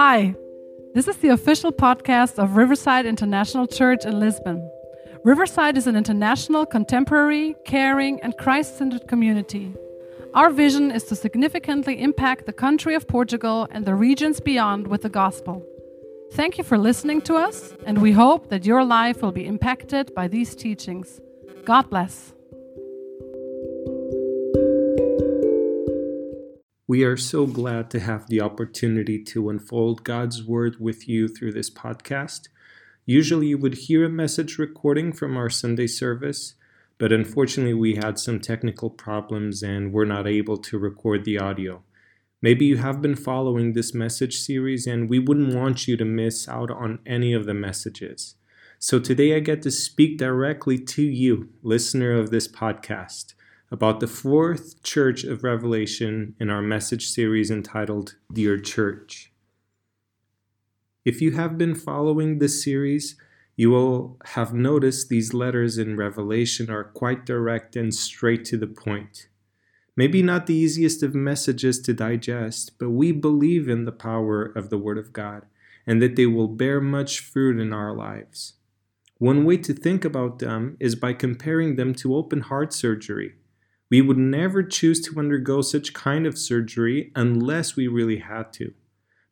Hi, this is the official podcast of Riverside International Church in Lisbon. Riverside is an international, contemporary, caring, and Christ centered community. Our vision is to significantly impact the country of Portugal and the regions beyond with the gospel. Thank you for listening to us, and we hope that your life will be impacted by these teachings. God bless. We are so glad to have the opportunity to unfold God's Word with you through this podcast. Usually, you would hear a message recording from our Sunday service, but unfortunately, we had some technical problems and were not able to record the audio. Maybe you have been following this message series, and we wouldn't want you to miss out on any of the messages. So today, I get to speak directly to you, listener of this podcast about the fourth church of Revelation in our message series entitled Dear Church. If you have been following this series, you will have noticed these letters in Revelation are quite direct and straight to the point. Maybe not the easiest of messages to digest, but we believe in the power of the Word of God and that they will bear much fruit in our lives. One way to think about them is by comparing them to open heart surgery. We would never choose to undergo such kind of surgery unless we really had to.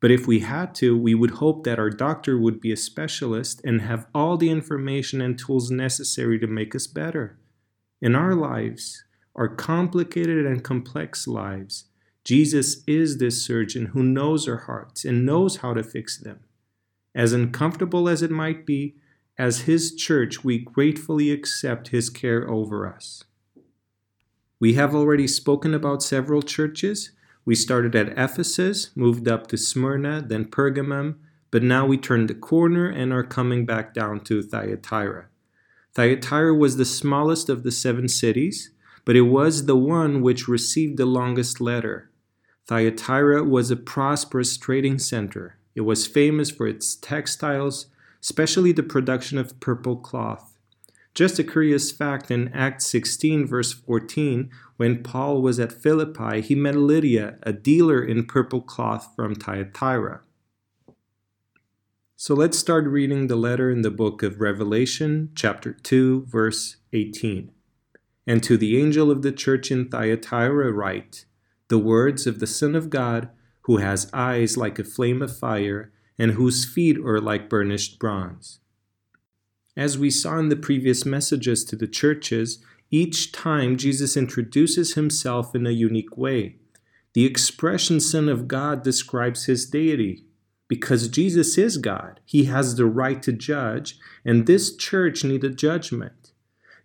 But if we had to, we would hope that our doctor would be a specialist and have all the information and tools necessary to make us better. In our lives, our complicated and complex lives, Jesus is this surgeon who knows our hearts and knows how to fix them. As uncomfortable as it might be, as His church, we gratefully accept His care over us. We have already spoken about several churches. We started at Ephesus, moved up to Smyrna, then Pergamum, but now we turned the corner and are coming back down to Thyatira. Thyatira was the smallest of the seven cities, but it was the one which received the longest letter. Thyatira was a prosperous trading center. It was famous for its textiles, especially the production of purple cloth. Just a curious fact in Acts 16, verse 14, when Paul was at Philippi, he met Lydia, a dealer in purple cloth from Thyatira. So let's start reading the letter in the book of Revelation, chapter 2, verse 18. And to the angel of the church in Thyatira write the words of the Son of God, who has eyes like a flame of fire, and whose feet are like burnished bronze. As we saw in the previous messages to the churches, each time Jesus introduces himself in a unique way. The expression Son of God describes his deity. Because Jesus is God, he has the right to judge, and this church needed judgment.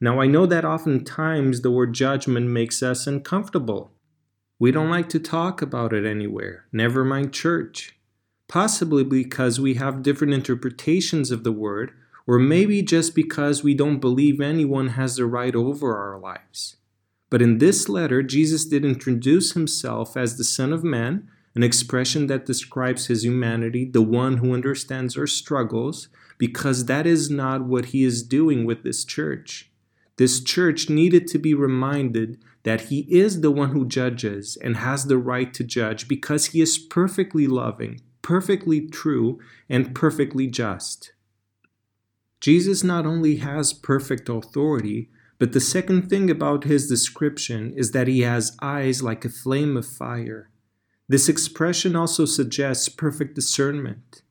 Now, I know that oftentimes the word judgment makes us uncomfortable. We don't like to talk about it anywhere, never mind church. Possibly because we have different interpretations of the word or maybe just because we don't believe anyone has the right over our lives. But in this letter, Jesus did introduce himself as the Son of Man, an expression that describes his humanity, the one who understands our struggles, because that is not what he is doing with this church. This church needed to be reminded that he is the one who judges and has the right to judge because he is perfectly loving, perfectly true, and perfectly just. Jesus not only has perfect authority, but the second thing about his description is that he has eyes like a flame of fire. This expression also suggests perfect discernment.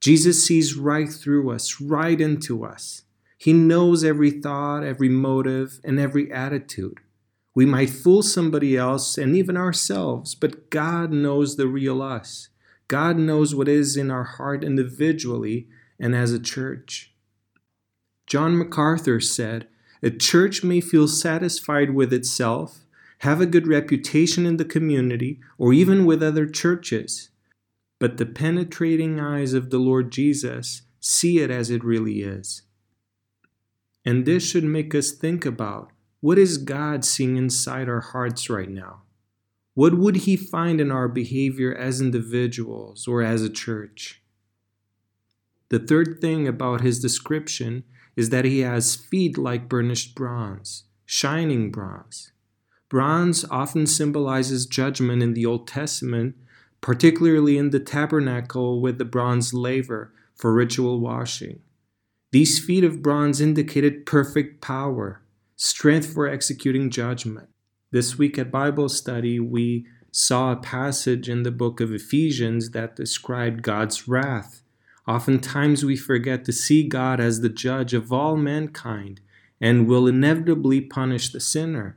Jesus sees right through us, right into us. He knows every thought, every motive, and every attitude. We might fool somebody else and even ourselves, but God knows the real us. God knows what is in our heart individually and as a church. John MacArthur said, A church may feel satisfied with itself, have a good reputation in the community, or even with other churches. But the penetrating eyes of the Lord Jesus see it as it really is. And this should make us think about what is God seeing inside our hearts right now? What would He find in our behavior as individuals or as a church? The third thing about His description is that he has feet like burnished bronze, shining bronze. Bronze often symbolizes judgment in the Old Testament, particularly in the tabernacle with the bronze laver for ritual washing. These feet of bronze indicated perfect power, strength for executing judgment. This week at Bible study, we saw a passage in the book of Ephesians that described God's wrath. Oftentimes we forget to see God as the judge of all mankind and will inevitably punish the sinner.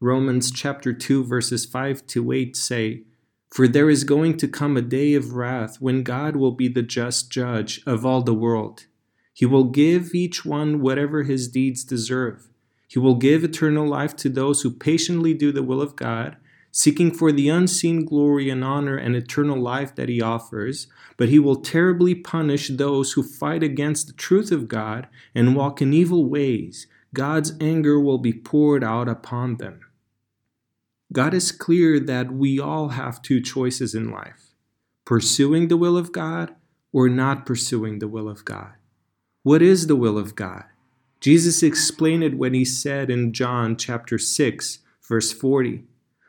Romans chapter 2 verses 5 to 8 say, For there is going to come a day of wrath when God will be the just judge of all the world. He will give each one whatever his deeds deserve. He will give eternal life to those who patiently do the will of God, seeking for the unseen glory and honor and eternal life that he offers, but he will terribly punish those who fight against the truth of God and walk in evil ways. God's anger will be poured out upon them. God is clear that we all have two choices in life pursuing the will of God or not pursuing the will of God. What is the will of God? Jesus explained it when he said in John chapter 6, verse 40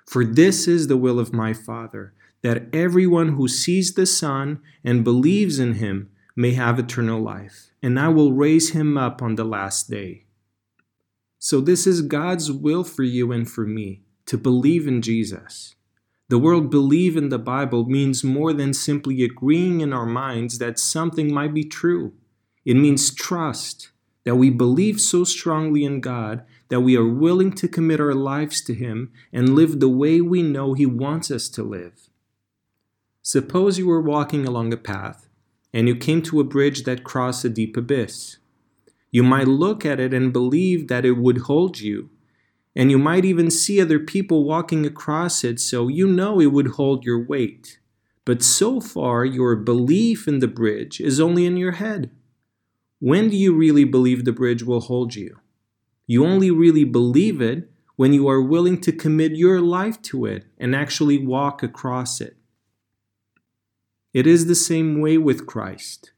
For this is the will of my Father, that everyone who sees the Son and believes in him may have eternal life, and I will raise him up on the last day. So, this is God's will for you and for me to believe in Jesus. The word believe in the Bible means more than simply agreeing in our minds that something might be true. It means trust, that we believe so strongly in God that we are willing to commit our lives to Him and live the way we know He wants us to live. Suppose you were walking along a path and you came to a bridge that crossed a deep abyss. You might look at it and believe that it would hold you, and you might even see other people walking across it, so you know it would hold your weight. But so far, your belief in the bridge is only in your head. When do you really believe the bridge will hold you? You only really believe it when you are willing to commit your life to it and actually walk across it. It is the same way with Christ.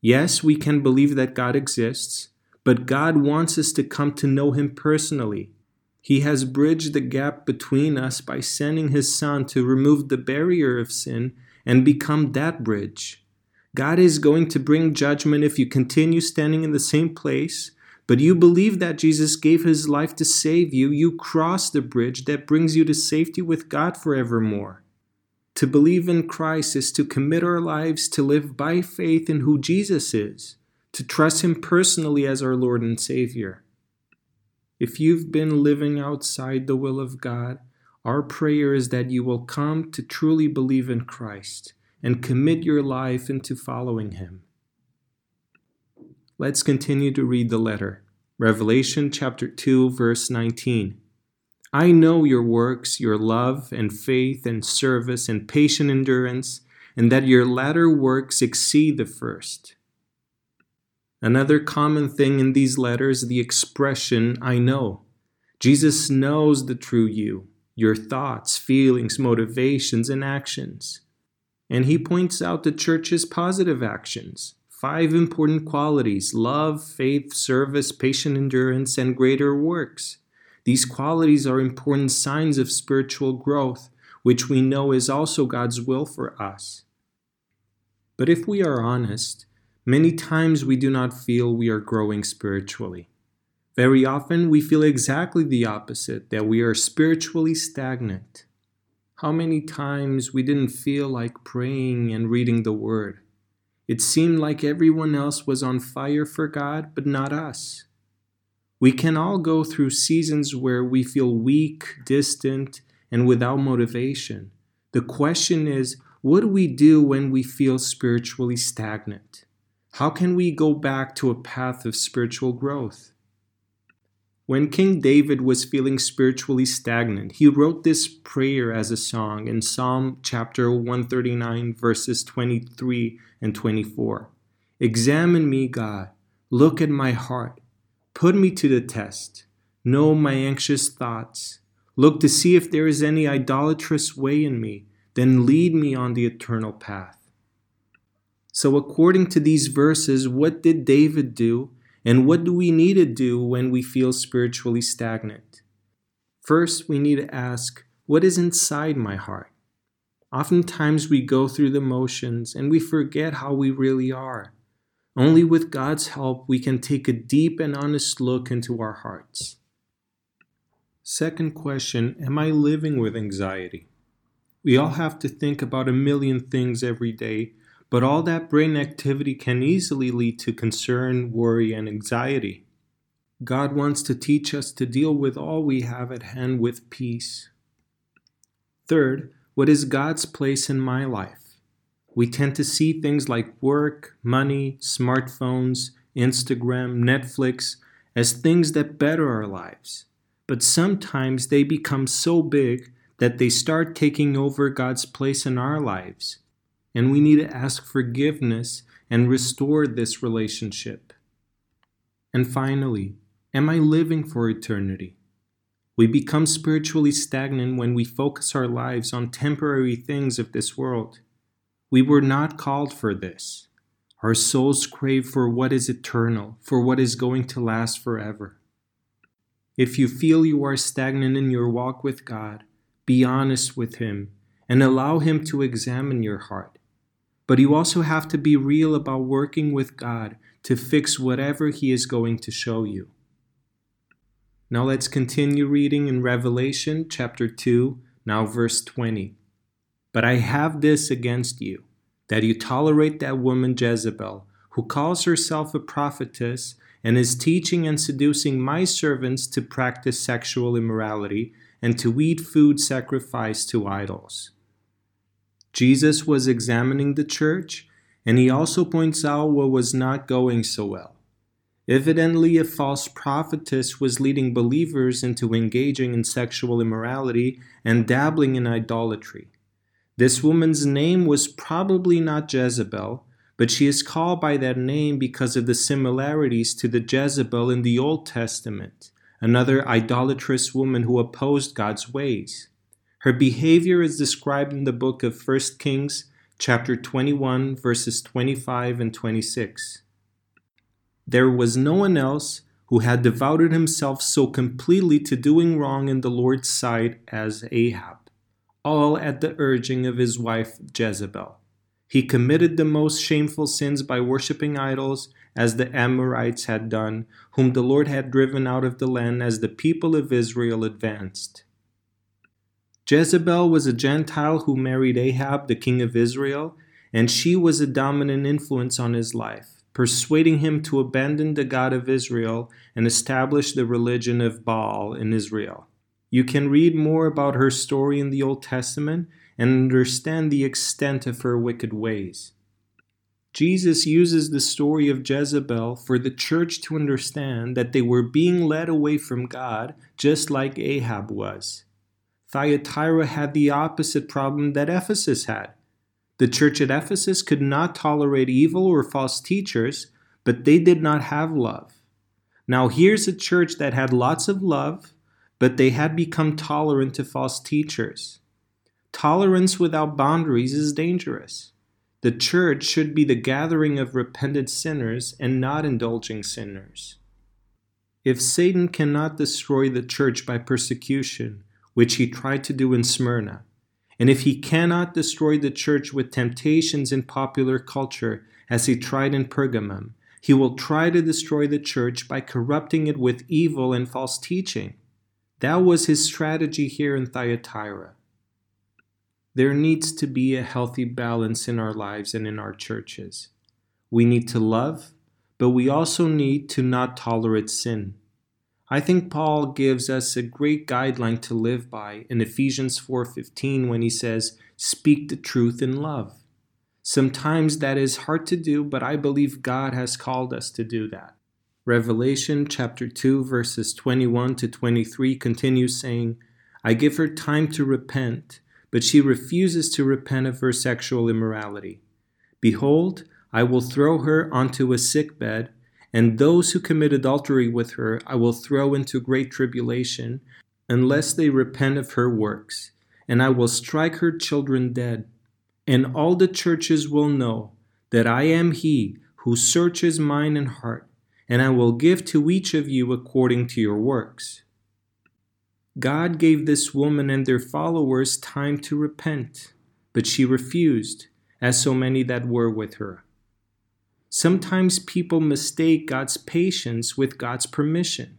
Yes, we can believe that God exists, but God wants us to come to know Him personally. He has bridged the gap between us by sending His Son to remove the barrier of sin and become that bridge. God is going to bring judgment if you continue standing in the same place, but you believe that Jesus gave his life to save you, you cross the bridge that brings you to safety with God forevermore. To believe in Christ is to commit our lives to live by faith in who Jesus is, to trust him personally as our Lord and Savior. If you've been living outside the will of God, our prayer is that you will come to truly believe in Christ and commit your life into following Him. Let's continue to read the letter. Revelation chapter 2, verse 19. I know your works, your love and faith and service and patient endurance, and that your latter works exceed the first. Another common thing in these letters, is the expression, I know. Jesus knows the true you, your thoughts, feelings, motivations, and actions and he points out the church's positive actions five important qualities love, faith, service, patient endurance, and greater works. These qualities are important signs of spiritual growth, which we know is also God's will for us. But if we are honest, many times we do not feel we are growing spiritually. Very often we feel exactly the opposite, that we are spiritually stagnant. How many times we didn't feel like praying and reading the Word. It seemed like everyone else was on fire for God, but not us. We can all go through seasons where we feel weak, distant, and without motivation. The question is what do we do when we feel spiritually stagnant? How can we go back to a path of spiritual growth? When King David was feeling spiritually stagnant, he wrote this prayer as a song in Psalm chapter 139, verses 23 and 24. Examine me, God. Look at my heart. Put me to the test. Know my anxious thoughts. Look to see if there is any idolatrous way in me. Then lead me on the eternal path. So, according to these verses, what did David do and what do we need to do when we feel spiritually stagnant? First, we need to ask, what is inside my heart? Oftentimes we go through the motions and we forget how we really are. Only with God's help we can take a deep and honest look into our hearts. Second question Am I living with anxiety? We all have to think about a million things every day, but all that brain activity can easily lead to concern, worry, and anxiety. God wants to teach us to deal with all we have at hand with peace. Third, what is God's place in my life? We tend to see things like work, money, smartphones, Instagram, Netflix as things that better our lives. But sometimes they become so big that they start taking over God's place in our lives. And we need to ask forgiveness and restore this relationship. And finally, am I living for eternity? We become spiritually stagnant when we focus our lives on temporary things of this world. We were not called for this. Our souls crave for what is eternal, for what is going to last forever. If you feel you are stagnant in your walk with God, be honest with Him and allow Him to examine your heart. But you also have to be real about working with God to fix whatever He is going to show you. Now let's continue reading in Revelation chapter 2, now verse 20. But I have this against you, that you tolerate that woman Jezebel, who calls herself a prophetess and is teaching and seducing my servants to practice sexual immorality and to eat food sacrificed to idols. Jesus was examining the church, and he also points out what was not going so well. Evidently, a false prophetess was leading believers into engaging in sexual immorality and dabbling in idolatry. This woman's name was probably not Jezebel, but she is called by that name because of the similarities to the Jezebel in the Old Testament, another idolatrous woman who opposed God's ways. Her behavior is described in the book of 1 Kings, chapter 21, verses 25 and 26. There was no one else who had devoted himself so completely to doing wrong in the Lord's sight as Ahab, all at the urging of his wife Jezebel. He committed the most shameful sins by worshipping idols, as the Amorites had done, whom the Lord had driven out of the land as the people of Israel advanced. Jezebel was a Gentile who married Ahab, the king of Israel, and she was a dominant influence on his life persuading him to abandon the God of Israel and establish the religion of Baal in Israel. You can read more about her story in the Old Testament and understand the extent of her wicked ways. Jesus uses the story of Jezebel for the church to understand that they were being led away from God just like Ahab was. Thyatira had the opposite problem that Ephesus had. The church at Ephesus could not tolerate evil or false teachers, but they did not have love. Now, here's a church that had lots of love, but they had become tolerant to false teachers. Tolerance without boundaries is dangerous. The church should be the gathering of repentant sinners and not indulging sinners. If Satan cannot destroy the church by persecution, which he tried to do in Smyrna, and if he cannot destroy the church with temptations in popular culture, as he tried in Pergamum, he will try to destroy the church by corrupting it with evil and false teaching. That was his strategy here in Thyatira. There needs to be a healthy balance in our lives and in our churches. We need to love, but we also need to not tolerate sin. I think Paul gives us a great guideline to live by in Ephesians 4:15 when he says, "Speak the truth in love." Sometimes that is hard to do, but I believe God has called us to do that. Revelation chapter 2 verses 21 to 23 continues saying, "I give her time to repent, but she refuses to repent of her sexual immorality. Behold, I will throw her onto a sick bed." And those who commit adultery with her I will throw into great tribulation, unless they repent of her works. And I will strike her children dead. And all the churches will know that I am he who searches mind and heart, and I will give to each of you according to your works. God gave this woman and their followers time to repent, but she refused, as so many that were with her. Sometimes people mistake God's patience with God's permission.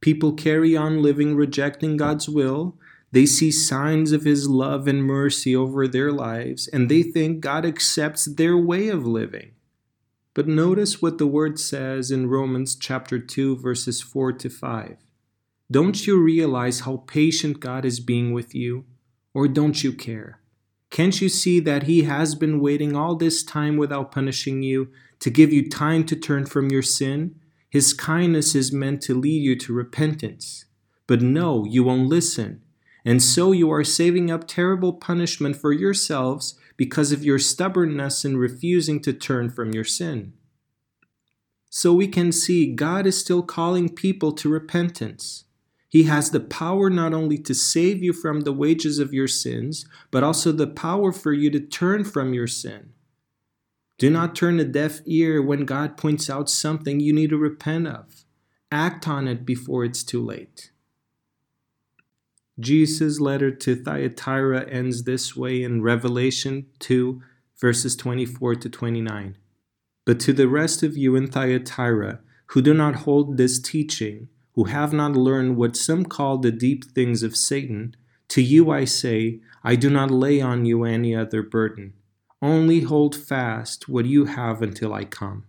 People carry on living rejecting God's will. They see signs of His love and mercy over their lives, and they think God accepts their way of living. But notice what the word says in Romans chapter 2 verses 4 to 5. Don't you realize how patient God is being with you? Or don't you care? Can't you see that He has been waiting all this time without punishing you to give you time to turn from your sin? His kindness is meant to lead you to repentance. But no, you won't listen. And so you are saving up terrible punishment for yourselves because of your stubbornness in refusing to turn from your sin. So we can see God is still calling people to repentance. He has the power not only to save you from the wages of your sins, but also the power for you to turn from your sin. Do not turn a deaf ear when God points out something you need to repent of. Act on it before it's too late. Jesus' letter to Thyatira ends this way in Revelation 2, verses 24 to 29. But to the rest of you in Thyatira, who do not hold this teaching, who have not learned what some call the deep things of Satan, to you I say, I do not lay on you any other burden. Only hold fast what you have until I come.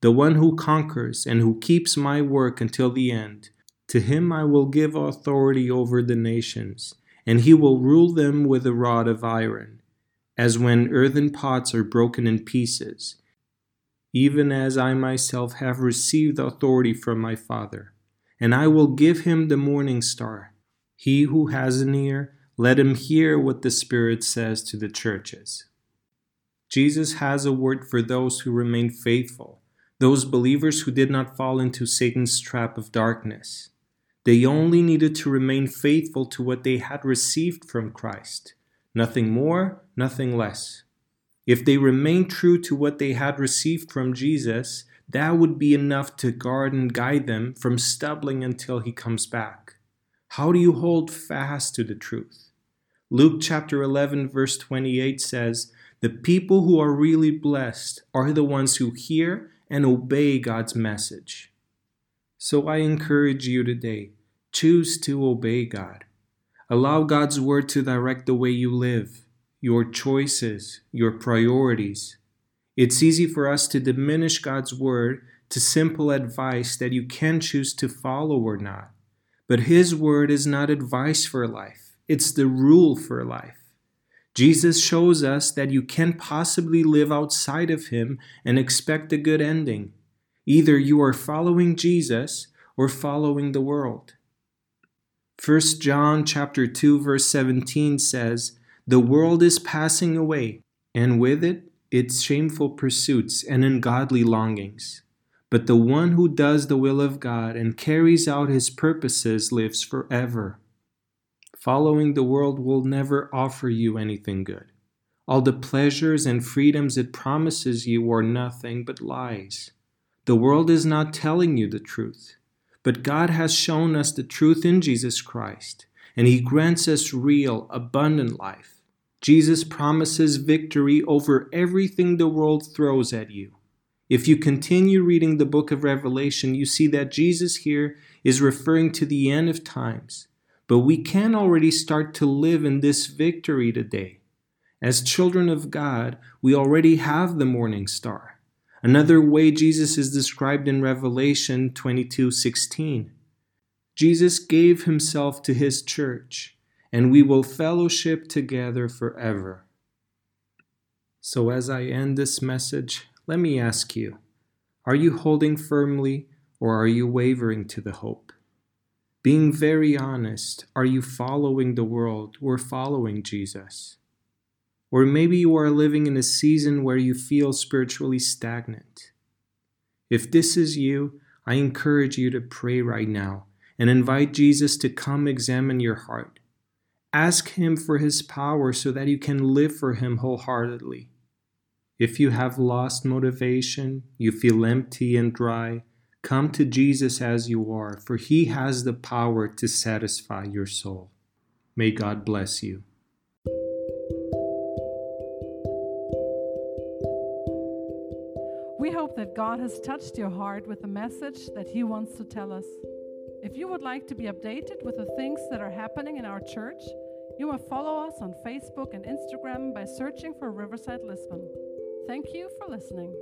The one who conquers and who keeps my work until the end, to him I will give authority over the nations, and he will rule them with a rod of iron, as when earthen pots are broken in pieces, even as I myself have received authority from my Father. And I will give him the morning star. He who has an ear, let him hear what the Spirit says to the churches. Jesus has a word for those who remain faithful, those believers who did not fall into Satan's trap of darkness. They only needed to remain faithful to what they had received from Christ, nothing more, nothing less. If they remained true to what they had received from Jesus, that would be enough to guard and guide them from stumbling until he comes back. How do you hold fast to the truth? Luke chapter 11, verse 28 says, the people who are really blessed are the ones who hear and obey God's message. So I encourage you today choose to obey God. Allow God's word to direct the way you live, your choices, your priorities. It's easy for us to diminish God's word to simple advice that you can choose to follow or not. But His word is not advice for life, it's the rule for life. Jesus shows us that you can't possibly live outside of him and expect a good ending. Either you are following Jesus or following the world. 1 John chapter 2 verse 17 says, "The world is passing away, and with it its shameful pursuits and ungodly longings. But the one who does the will of God and carries out his purposes lives forever." Following the world will never offer you anything good. All the pleasures and freedoms it promises you are nothing but lies. The world is not telling you the truth, but God has shown us the truth in Jesus Christ, and He grants us real, abundant life. Jesus promises victory over everything the world throws at you. If you continue reading the book of Revelation, you see that Jesus here is referring to the end of times but we can already start to live in this victory today. As children of God, we already have the morning star. Another way Jesus is described in Revelation 22:16. Jesus gave himself to his church, and we will fellowship together forever. So as I end this message, let me ask you, are you holding firmly or are you wavering to the hope? Being very honest, are you following the world or following Jesus? Or maybe you are living in a season where you feel spiritually stagnant. If this is you, I encourage you to pray right now and invite Jesus to come examine your heart. Ask Him for His power so that you can live for Him wholeheartedly. If you have lost motivation, you feel empty and dry, come to Jesus as you are, for He has the power to satisfy your soul. May God bless you. We hope that God has touched your heart with the message that He wants to tell us. If you would like to be updated with the things that are happening in our church, you may follow us on Facebook and Instagram by searching for Riverside Lisbon. Thank you for listening.